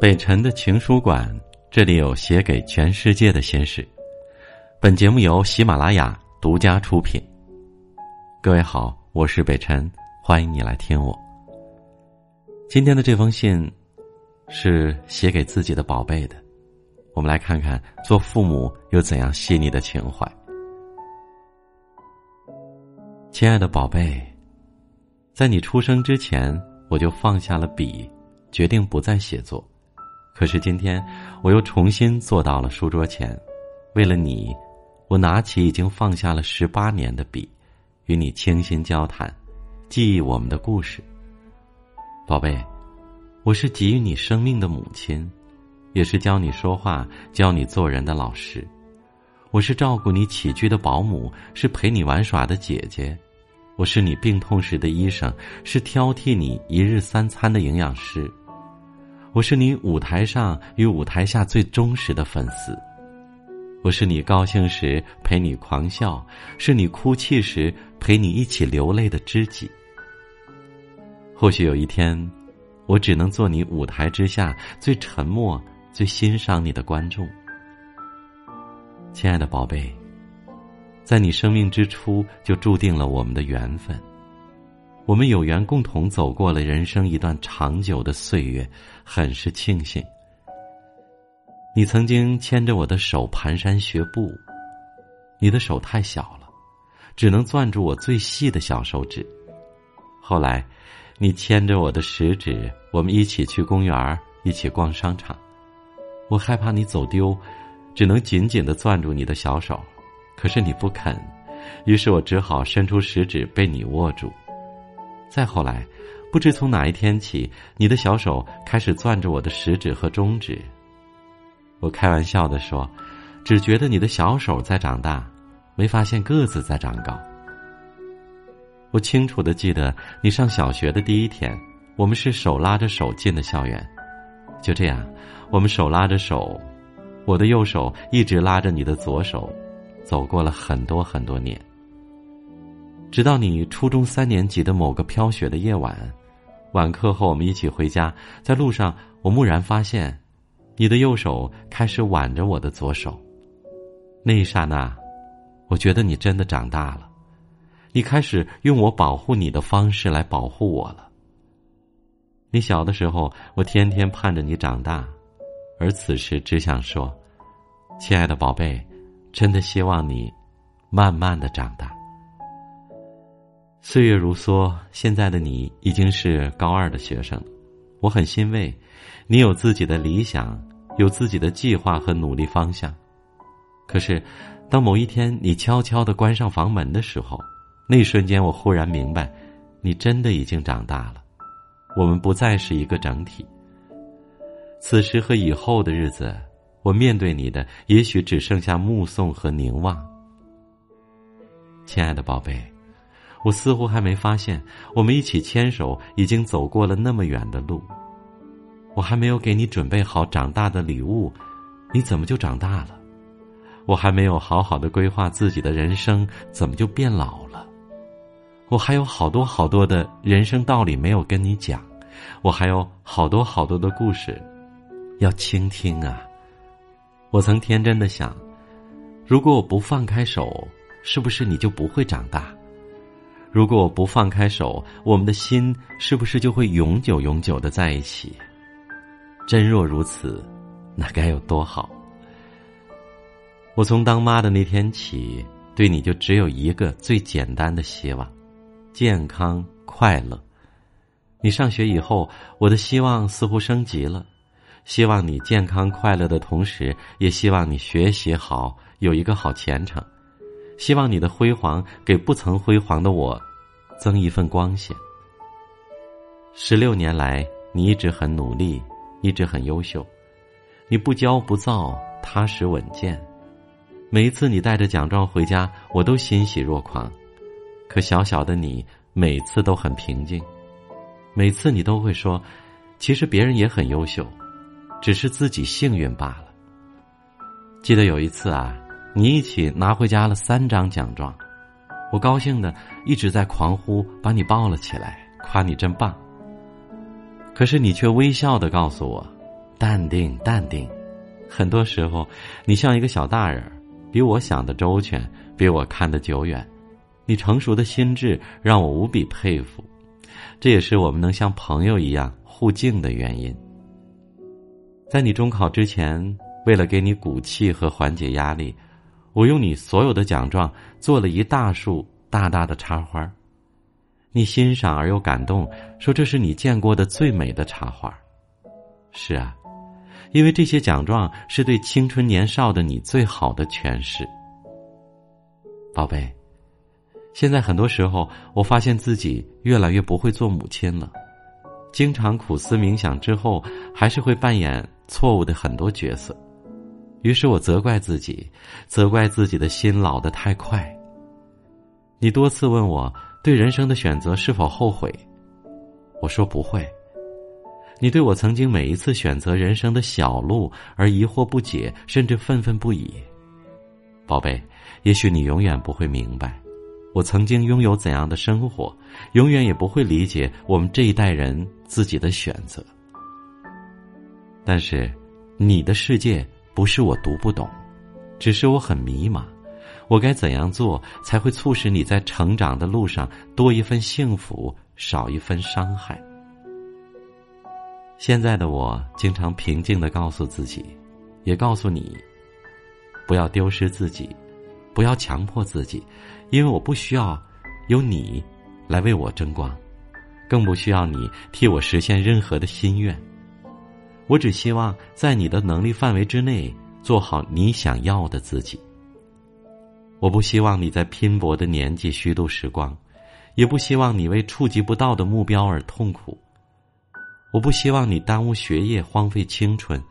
北辰的情书馆，这里有写给全世界的心事。本节目由喜马拉雅独家出品。各位好，我是北辰，欢迎你来听我。今天的这封信是写给自己的宝贝的，我们来看看做父母有怎样细腻的情怀。亲爱的宝贝，在你出生之前，我就放下了笔，决定不再写作。可是今天，我又重新坐到了书桌前，为了你，我拿起已经放下了十八年的笔，与你倾心交谈，记忆我们的故事。宝贝，我是给予你生命的母亲，也是教你说话、教你做人的老师。我是照顾你起居的保姆，是陪你玩耍的姐姐。我是你病痛时的医生，是挑剔你一日三餐的营养师。我是你舞台上与舞台下最忠实的粉丝，我是你高兴时陪你狂笑，是你哭泣时陪你一起流泪的知己。或许有一天，我只能做你舞台之下最沉默、最欣赏你的观众。亲爱的宝贝，在你生命之初就注定了我们的缘分。我们有缘共同走过了人生一段长久的岁月，很是庆幸。你曾经牵着我的手蹒跚学步，你的手太小了，只能攥住我最细的小手指。后来，你牵着我的食指，我们一起去公园一起逛商场。我害怕你走丢，只能紧紧的攥住你的小手，可是你不肯，于是我只好伸出食指被你握住。再后来，不知从哪一天起，你的小手开始攥着我的食指和中指。我开玩笑的说：“只觉得你的小手在长大，没发现个子在长高。”我清楚的记得你上小学的第一天，我们是手拉着手进的校园。就这样，我们手拉着手，我的右手一直拉着你的左手，走过了很多很多年。直到你初中三年级的某个飘雪的夜晚，晚课后我们一起回家，在路上我蓦然发现，你的右手开始挽着我的左手。那一刹那，我觉得你真的长大了，你开始用我保护你的方式来保护我了。你小的时候，我天天盼着你长大，而此时只想说，亲爱的宝贝，真的希望你慢慢的长大。岁月如梭，现在的你已经是高二的学生，我很欣慰，你有自己的理想，有自己的计划和努力方向。可是，当某一天你悄悄的关上房门的时候，那一瞬间我忽然明白，你真的已经长大了，我们不再是一个整体。此时和以后的日子，我面对你的也许只剩下目送和凝望。亲爱的宝贝。我似乎还没发现，我们一起牵手已经走过了那么远的路。我还没有给你准备好长大的礼物，你怎么就长大了？我还没有好好的规划自己的人生，怎么就变老了？我还有好多好多的人生道理没有跟你讲，我还有好多好多的故事要倾听啊！我曾天真的想，如果我不放开手，是不是你就不会长大？如果我不放开手，我们的心是不是就会永久永久的在一起？真若如此，那该有多好！我从当妈的那天起，对你就只有一个最简单的希望：健康快乐。你上学以后，我的希望似乎升级了，希望你健康快乐的同时，也希望你学习好，有一个好前程。希望你的辉煌给不曾辉煌的我，增一份光线。十六年来，你一直很努力，一直很优秀，你不骄不躁，踏实稳健。每一次你带着奖状回家，我都欣喜若狂。可小小的你，每次都很平静。每次你都会说：“其实别人也很优秀，只是自己幸运罢了。”记得有一次啊。你一起拿回家了三张奖状，我高兴的一直在狂呼，把你抱了起来，夸你真棒。可是你却微笑的告诉我，淡定，淡定。很多时候，你像一个小大人，比我想的周全，比我看得久远。你成熟的心智让我无比佩服，这也是我们能像朋友一样互敬的原因。在你中考之前，为了给你鼓气和缓解压力，我用你所有的奖状做了一大束大大的插花。你欣赏而又感动，说这是你见过的最美的插花。是啊，因为这些奖状是对青春年少的你最好的诠释。宝贝，现在很多时候，我发现自己越来越不会做母亲了。经常苦思冥想之后，还是会扮演错误的很多角色。于是我责怪自己，责怪自己的心老得太快。你多次问我对人生的选择是否后悔，我说不会。你对我曾经每一次选择人生的小路而疑惑不解，甚至愤愤不已。宝贝，也许你永远不会明白，我曾经拥有怎样的生活，永远也不会理解我们这一代人自己的选择。但是，你的世界不是我读不懂，只是我很迷茫，我该怎样做才会促使你在成长的路上多一份幸福，少一份伤害？现在的我经常平静的告诉自己，也告诉你，不要丢失自己，不要强迫自己，因为我不需要有你来为我争光，更不需要你替我实现任何的心愿。我只希望在你的能力范围之内做好你想要的自己。我不希望你在拼搏的年纪虚度时光，也不希望你为触及不到的目标而痛苦。我不希望你耽误学业、荒废青春，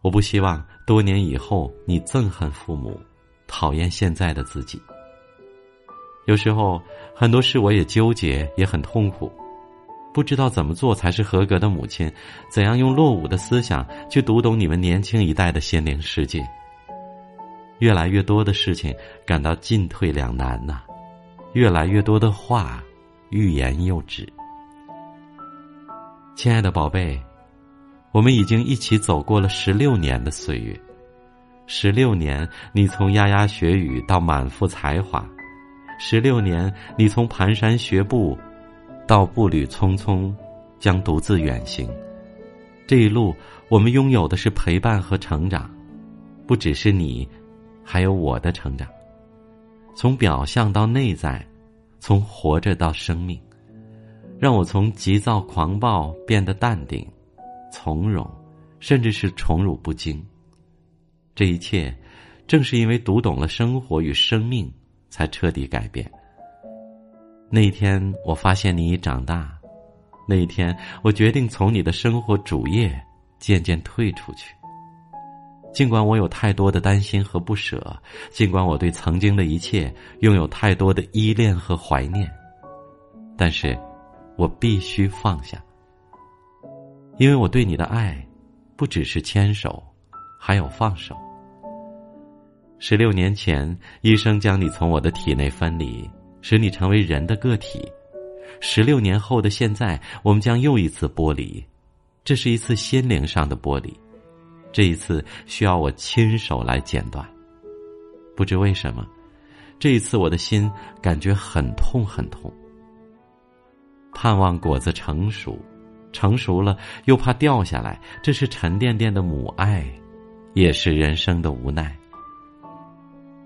我不希望多年以后你憎恨父母、讨厌现在的自己。有时候很多事我也纠结，也很痛苦，不知道怎么做才是合格的母亲，怎样用落伍的思想去读懂你们年轻一代的心灵世界。越来越多的事情感到进退两难呐，越来越多的话欲言又止。亲爱的宝贝，我们已经一起走过了十六年的岁月，十六年，你从牙牙学语到满腹才华，十六年，你从蹒跚学步到步履匆匆，将独自远行。这一路，我们拥有的是陪伴和成长，不只是你，还有我的成长，从表象到内在，从活着到生命。让我从急躁狂暴变得淡定、从容，甚至是宠辱不惊。这一切，正是因为读懂了生活与生命，才彻底改变。那一天，我发现你已长大；那一天，我决定从你的生活主页渐渐退出去。尽管我有太多的担心和不舍，尽管我对曾经的一切拥有太多的依恋和怀念，但是。我必须放下，因为我对你的爱，不只是牵手，还有放手。十六年前，医生将你从我的体内分离，使你成为人的个体。十六年后的现在，我们将又一次剥离，这是一次心灵上的剥离，这一次需要我亲手来剪断。不知为什么，这一次我的心感觉很痛，很痛。盼望果子成熟，成熟了又怕掉下来，这是沉甸甸的母爱，也是人生的无奈。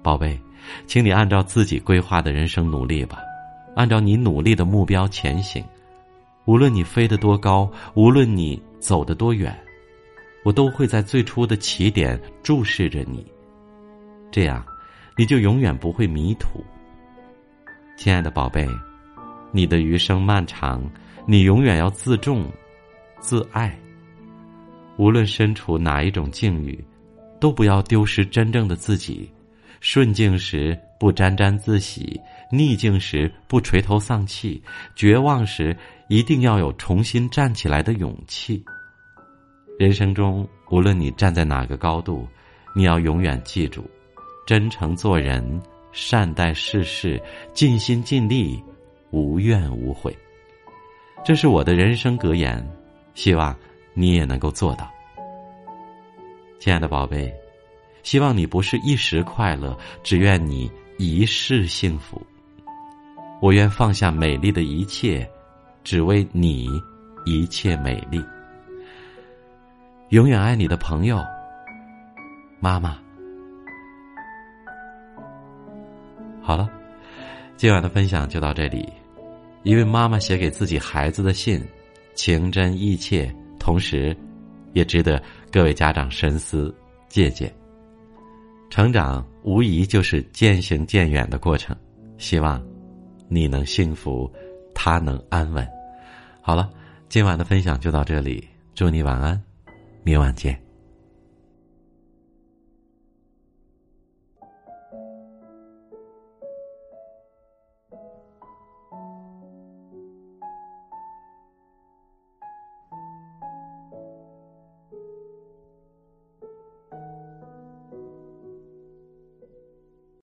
宝贝，请你按照自己规划的人生努力吧，按照你努力的目标前行。无论你飞得多高，无论你走得多远，我都会在最初的起点注视着你，这样，你就永远不会迷途。亲爱的宝贝。你的余生漫长，你永远要自重、自爱。无论身处哪一种境遇，都不要丢失真正的自己。顺境时不沾沾自喜，逆境时不垂头丧气，绝望时一定要有重新站起来的勇气。人生中，无论你站在哪个高度，你要永远记住：真诚做人，善待世事，尽心尽力。无怨无悔，这是我的人生格言，希望你也能够做到。亲爱的宝贝，希望你不是一时快乐，只愿你一世幸福。我愿放下美丽的一切，只为你一切美丽。永远爱你的朋友，妈妈。好了，今晚的分享就到这里。一位妈妈写给自己孩子的信，情真意切，同时，也值得各位家长深思借鉴。成长无疑就是渐行渐远的过程，希望你能幸福，他能安稳。好了，今晚的分享就到这里，祝你晚安，明晚见。